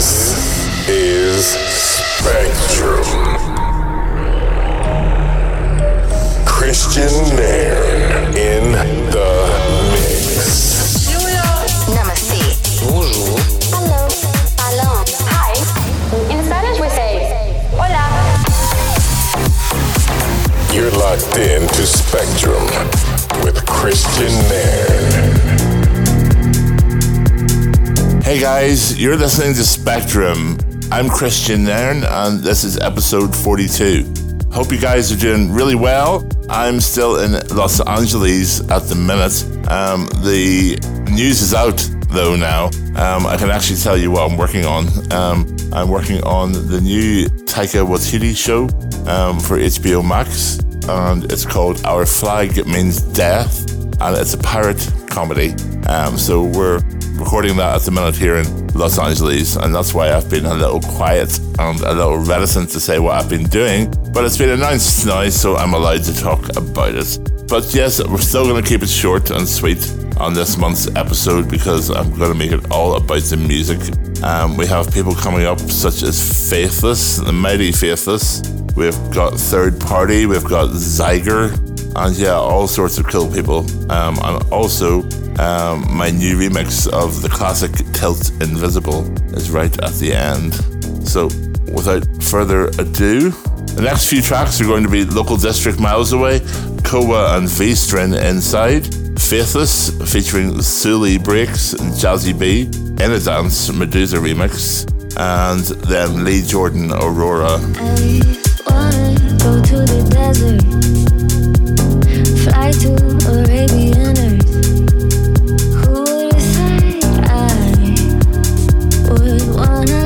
This is Spectrum. Kristian Nairn in the mix. Namaste. Bonjour. Hello. Hello. Hi. In Spanish we say hola. You're locked in to Spectrum with Kristian Guys, you're listening to Spectrum. I'm Kristian Nairn, and this is episode 42. Hope you guys are doing really well. I'm still in Los Angeles at the minute. Um, the news is out though now. Um, I can actually tell you what I'm working on. Um, I'm working on the new Taika Waititi show um, for HBO Max, and it's called Our Flag Means Death, and it's a pirate comedy. Um, so we're recording that at the minute here in Los Angeles, and that's why I've been a little quiet and a little reticent to say what I've been doing. But it's been announced now, so I'm allowed to talk about it. But yes, we're still going to keep it short and sweet on this month's episode because I'm going to make it all about the music. Um, we have people coming up such as Faithless, the mighty Faithless. We've got Third Party, we've got Zyger, and yeah, all sorts of cool people. Um, and also, um, my new remix of the classic Tilt Invisible is right at the end. So, without further ado, the next few tracks are going to be Local District Miles Away, Koa and V String Inside, Faithless featuring Suli Breaks and Jazzie B, In a Dance Medusa remix, and then Lee Jordan Aurora. Fly to Arabian Earth. Would wanna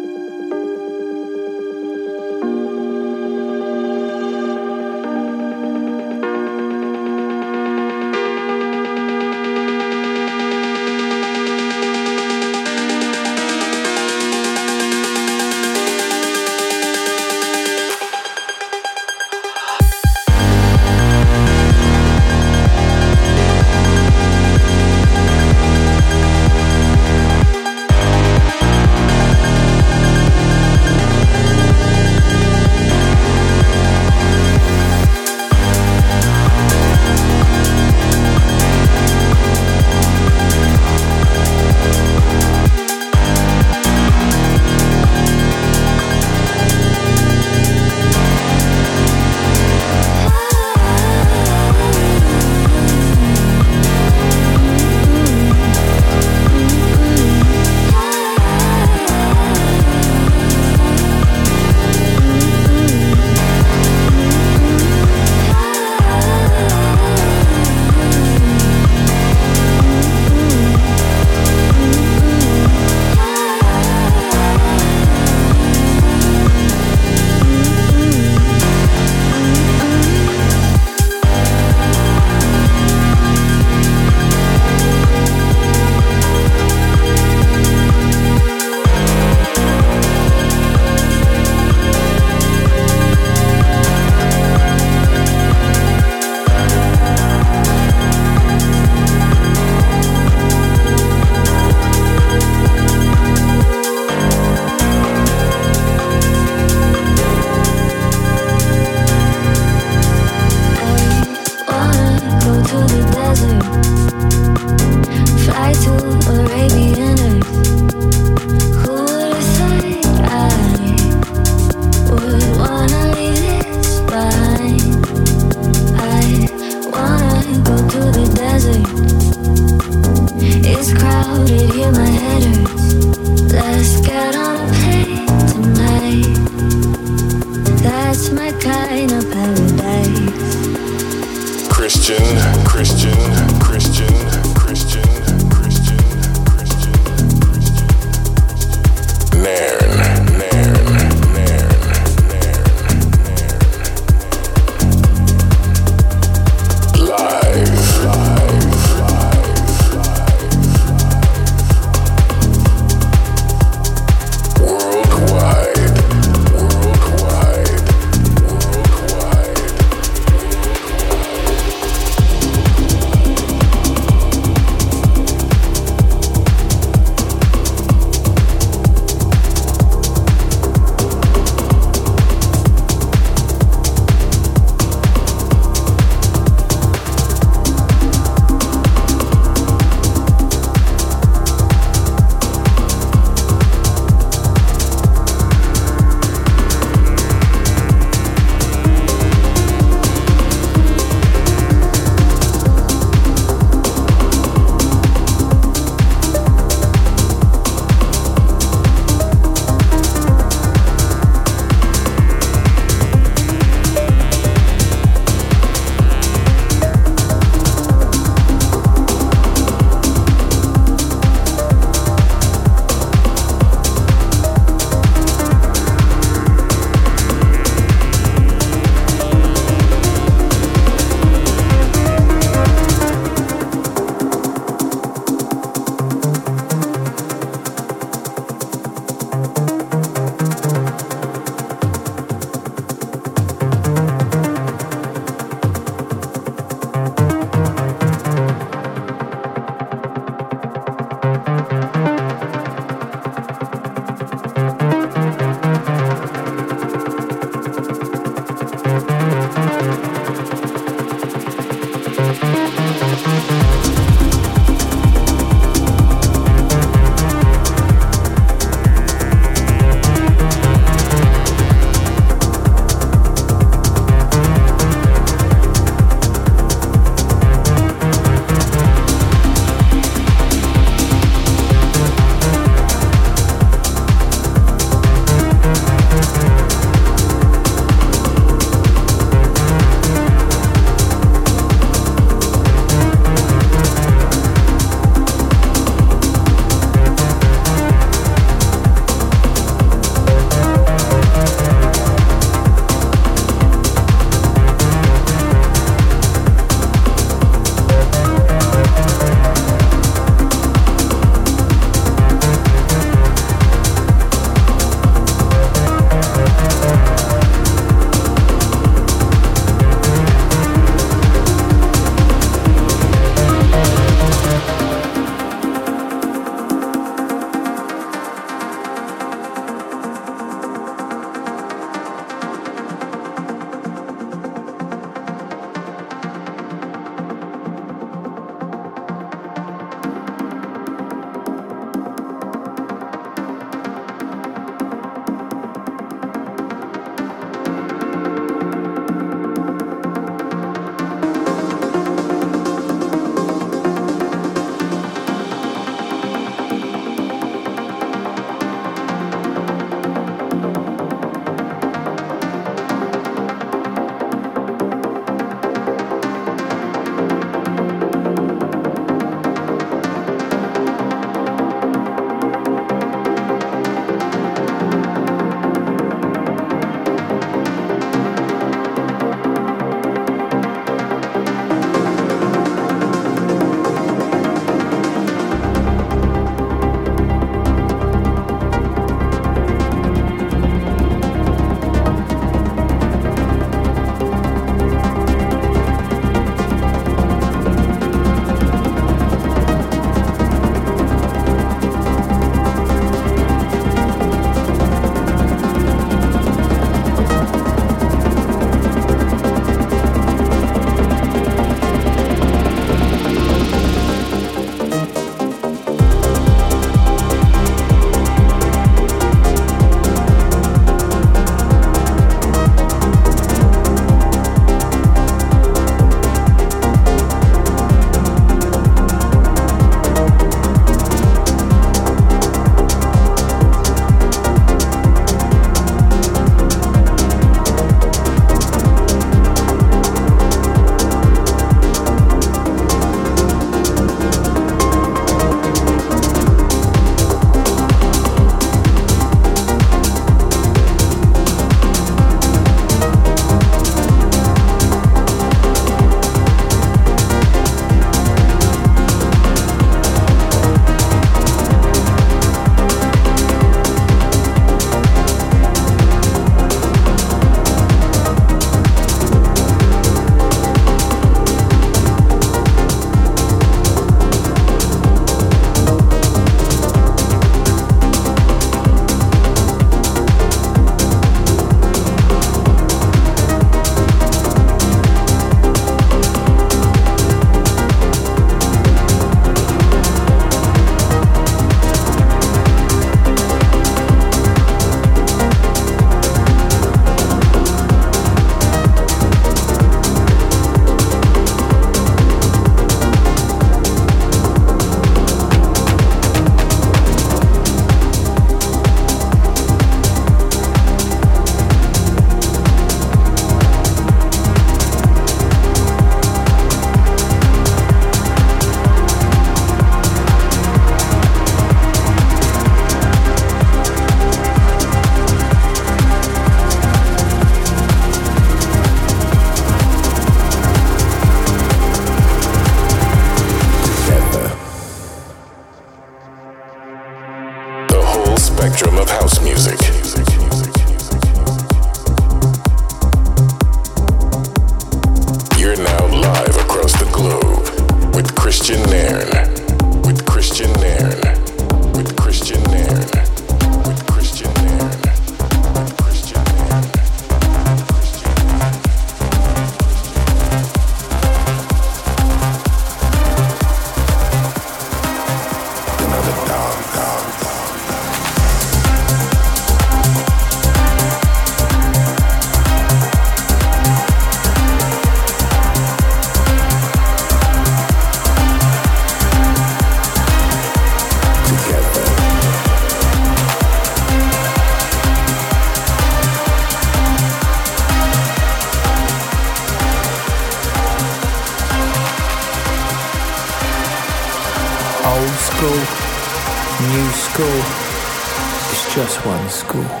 school.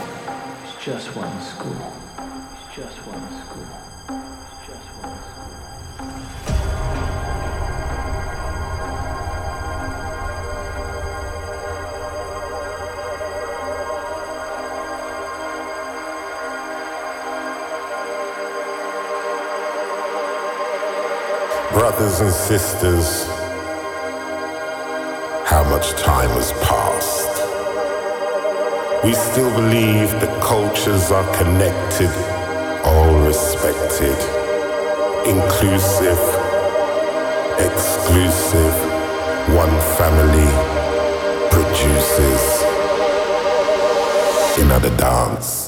It's just one school. It's just one school. brothers and sisters, how much time has we still believe the cultures are connected, all respected, inclusive, exclusive, one family produces another dance.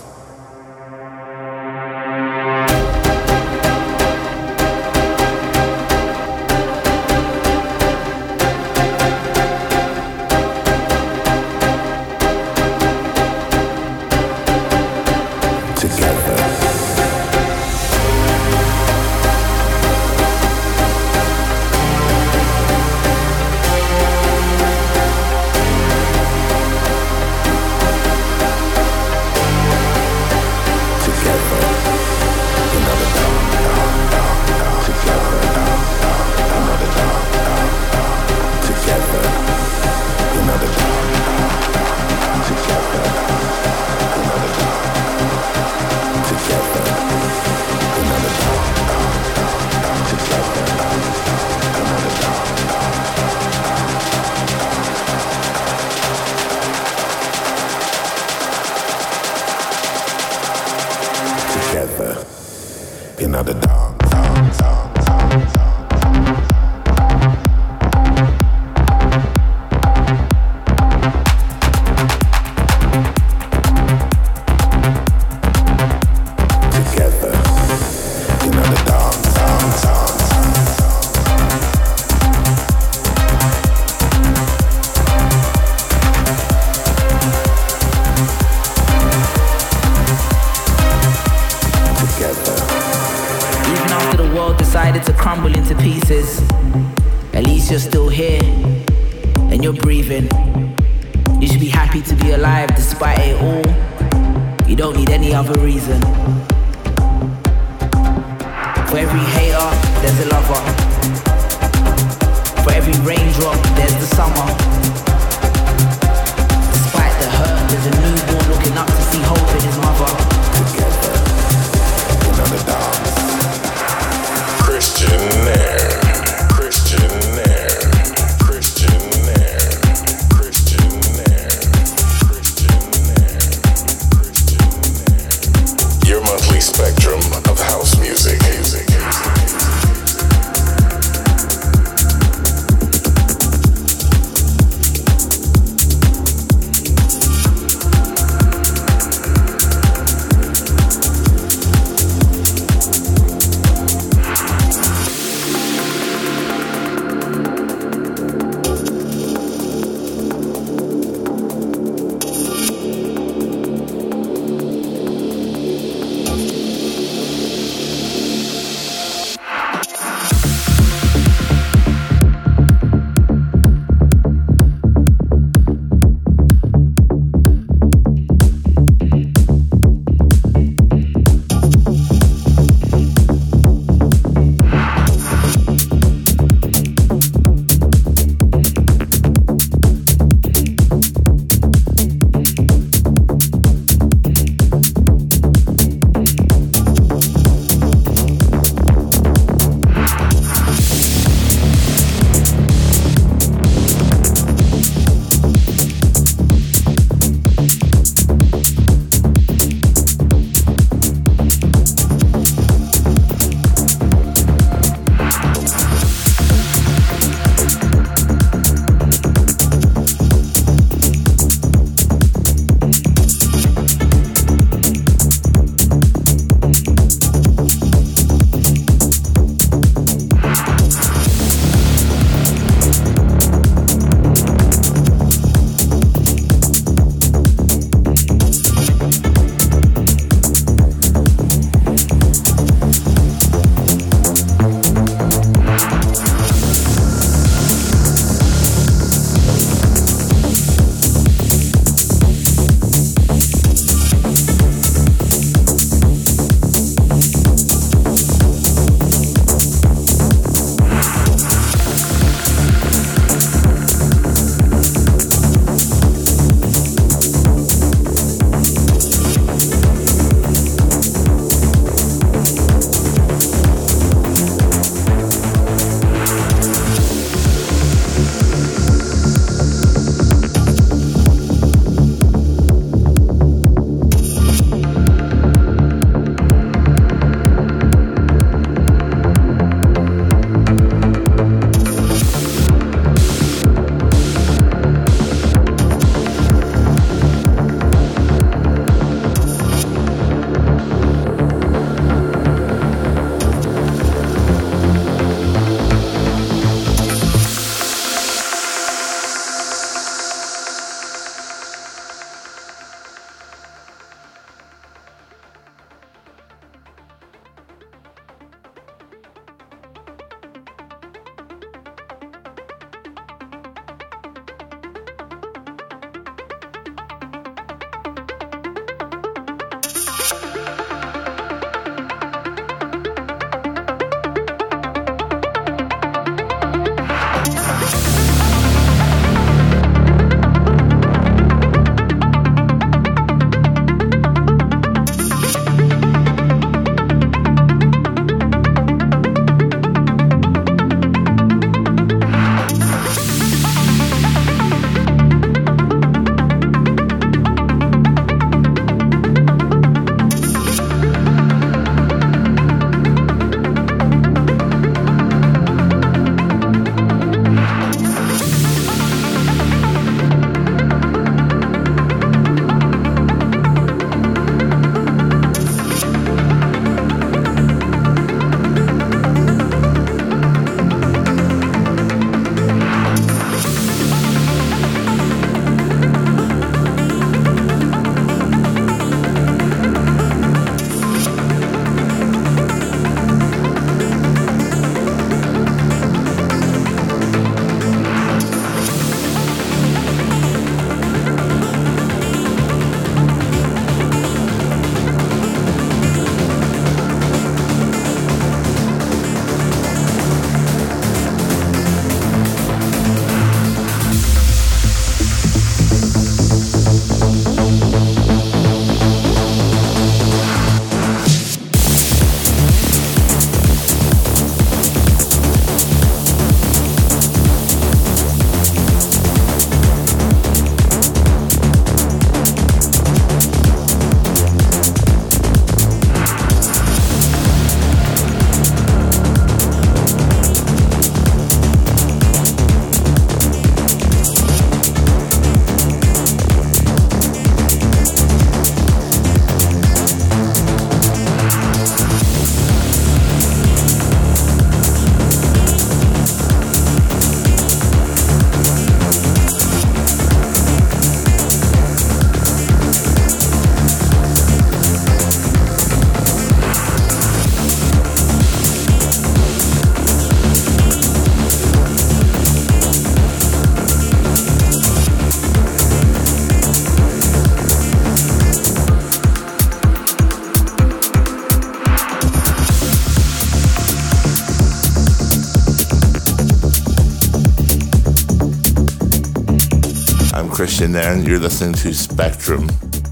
Kristian there, and you're listening to Spectrum.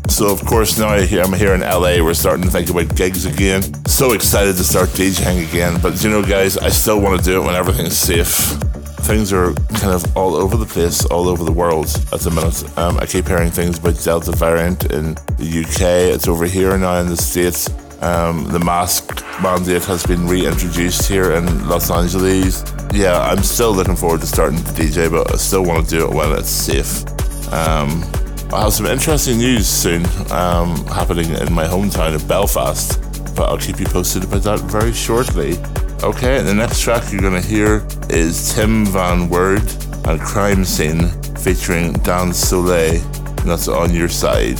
So, of course, now I I'm here in LA, we're starting to think about gigs again. So excited to start DJing again. But you know, guys, I still want to do it when everything's safe. Things are kind of all over the place, all over the world at the minute. Um, I keep hearing things about Delta variant in the UK. It's over here now in the States. Um, the mask mandate has been reintroduced here in Los Angeles. Yeah, I'm still looking forward to starting to DJ, but I still want to do it when it's safe. Um, I'll have some interesting news soon um, happening in my hometown of Belfast, but I'll keep you posted about that very shortly. Okay, the next track you're going to hear is Tim Van Werd and Crime Scene featuring Dan Soleil, and that's on your side.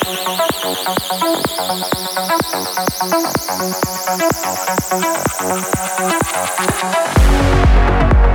thank you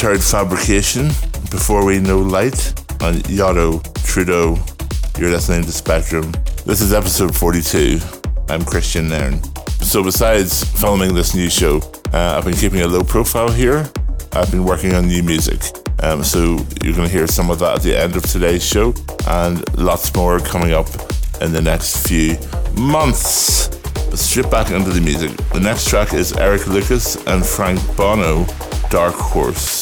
just heard Fabrication, Before We Know Light, on Yotto Trudeau. You're listening to Spectrum. This is episode 42. I'm Kristian Nairn. So, besides filming this new show, uh, I've been keeping a low profile here. I've been working on new music. Um, so, you're going to hear some of that at the end of today's show, and lots more coming up in the next few months. Straight back into the music. The next track is Eric Lucas and Frank Bono, Dark Horse.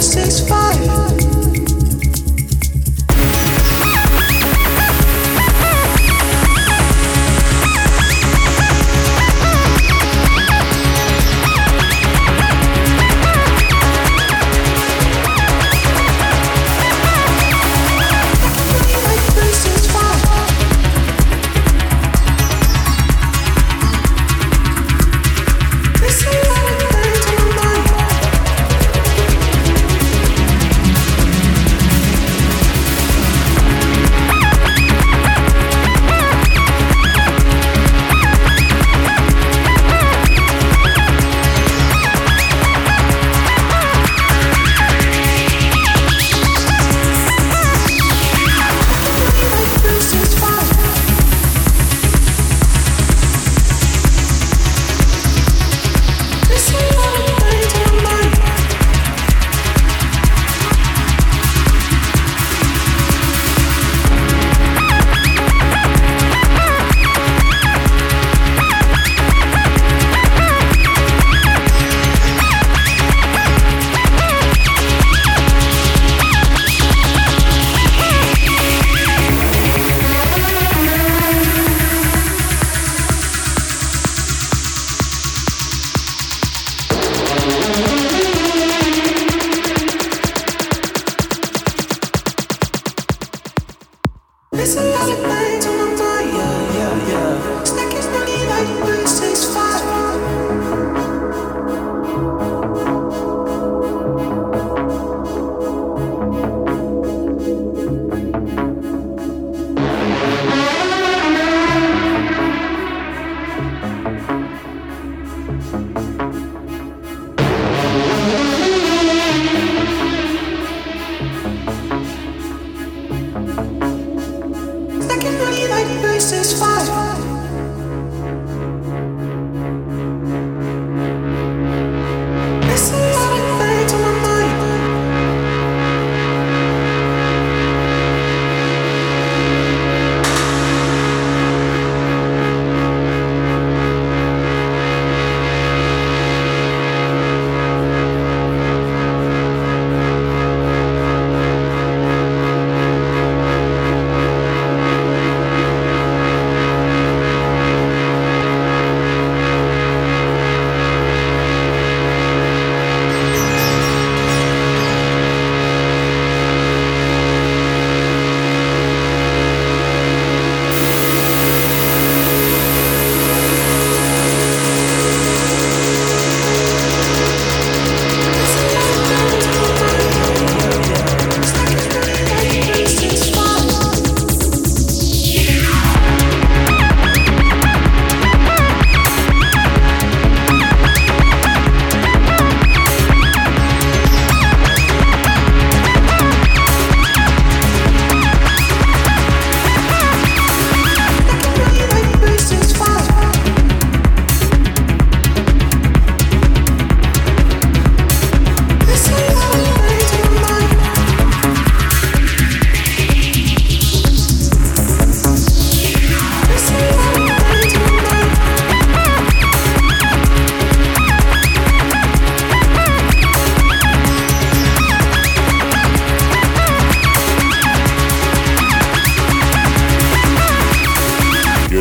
665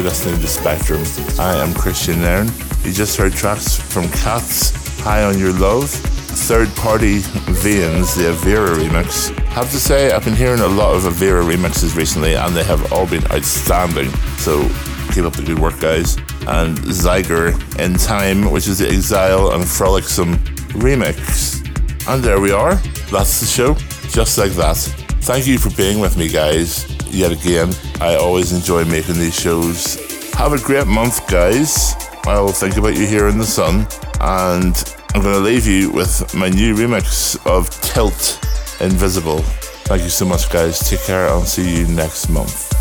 Spectrum. I am Kristian Nairn. You just heard tracks from Cats, High on Your Love, Third Party Veins, the Avira remix. Have to say, I've been hearing a lot of Avira remixes recently, and they have all been outstanding. So keep up the good work, guys. And Zyger in Time, which is the Exile and Frolicsome remix. And there we are. That's the show, just like that. Thank you for being with me, guys. Yet again, I always enjoy making these shows. Have a great month, guys. I'll think about you here in the sun. And I'm going to leave you with my new remix of Tilt Invisible. Thank you so much, guys. Take care. I'll see you next month.